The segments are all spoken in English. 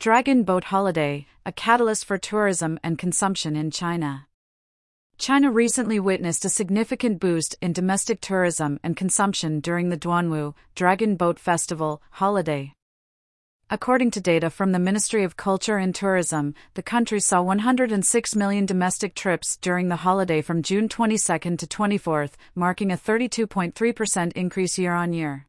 Dragon Boat Holiday, a catalyst for tourism and consumption in China. China recently witnessed a significant boost in domestic tourism and consumption during the Duanwu Dragon Boat Festival holiday. According to data from the Ministry of Culture and Tourism, the country saw 106 million domestic trips during the holiday from June 22 to 24, marking a 32.3% increase year on year.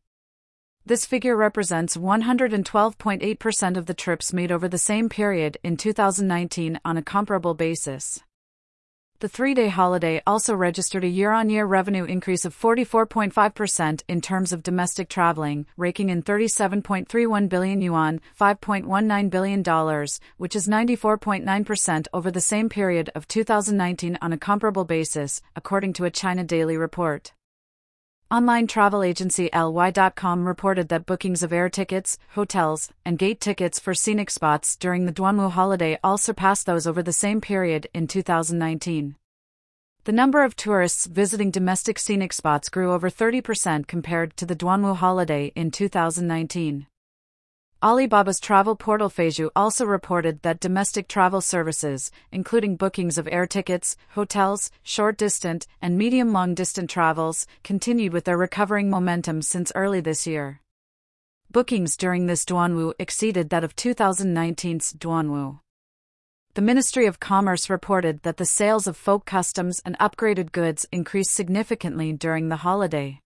This figure represents 112.8% of the trips made over the same period in 2019 on a comparable basis. The three day holiday also registered a year on year revenue increase of 44.5% in terms of domestic traveling, raking in 37.31 billion yuan, $5.19 billion, which is 94.9% over the same period of 2019 on a comparable basis, according to a China Daily report. Online travel agency LY.com reported that bookings of air tickets, hotels, and gate tickets for scenic spots during the Duanwu holiday all surpassed those over the same period in 2019. The number of tourists visiting domestic scenic spots grew over 30% compared to the Duanwu holiday in 2019. Alibaba's travel portal Feizhu also reported that domestic travel services, including bookings of air tickets, hotels, short distant, and medium long distant travels, continued with their recovering momentum since early this year. Bookings during this Duanwu exceeded that of 2019's Duanwu. The Ministry of Commerce reported that the sales of folk customs and upgraded goods increased significantly during the holiday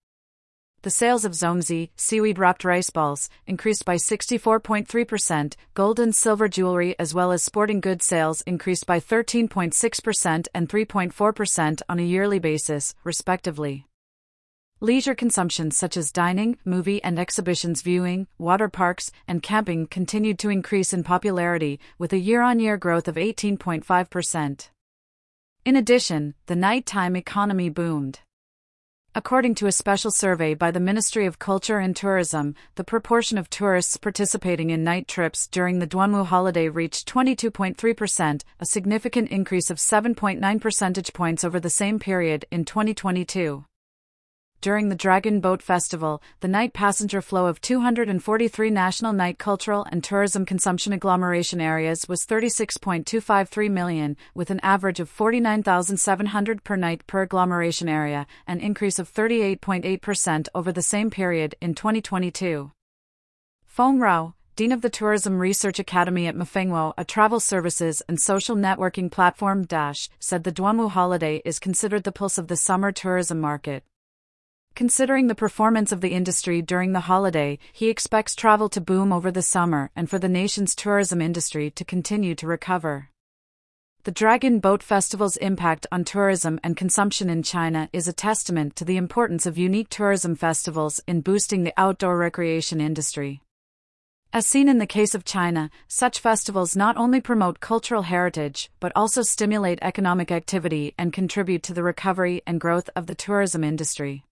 the sales of zongzi, seaweed wrapped rice balls, increased by 64.3%, gold and silver jewelry as well as sporting goods sales increased by 13.6% and 3.4% on a yearly basis, respectively. Leisure consumption such as dining, movie and exhibitions viewing, water parks, and camping continued to increase in popularity, with a year on year growth of 18.5%. In addition, the nighttime economy boomed. According to a special survey by the Ministry of Culture and Tourism, the proportion of tourists participating in night trips during the Duanwu holiday reached 22.3%, a significant increase of 7.9 percentage points over the same period in 2022 during the Dragon Boat Festival, the night passenger flow of 243 national night cultural and tourism consumption agglomeration areas was 36.253 million, with an average of 49,700 per night per agglomeration area, an increase of 38.8% over the same period in 2022. Feng Rao, Dean of the Tourism Research Academy at Mafengwo, a travel services and social networking platform, Dash, said the Duanwu holiday is considered the pulse of the summer tourism market. Considering the performance of the industry during the holiday, he expects travel to boom over the summer and for the nation's tourism industry to continue to recover. The Dragon Boat Festival's impact on tourism and consumption in China is a testament to the importance of unique tourism festivals in boosting the outdoor recreation industry. As seen in the case of China, such festivals not only promote cultural heritage but also stimulate economic activity and contribute to the recovery and growth of the tourism industry.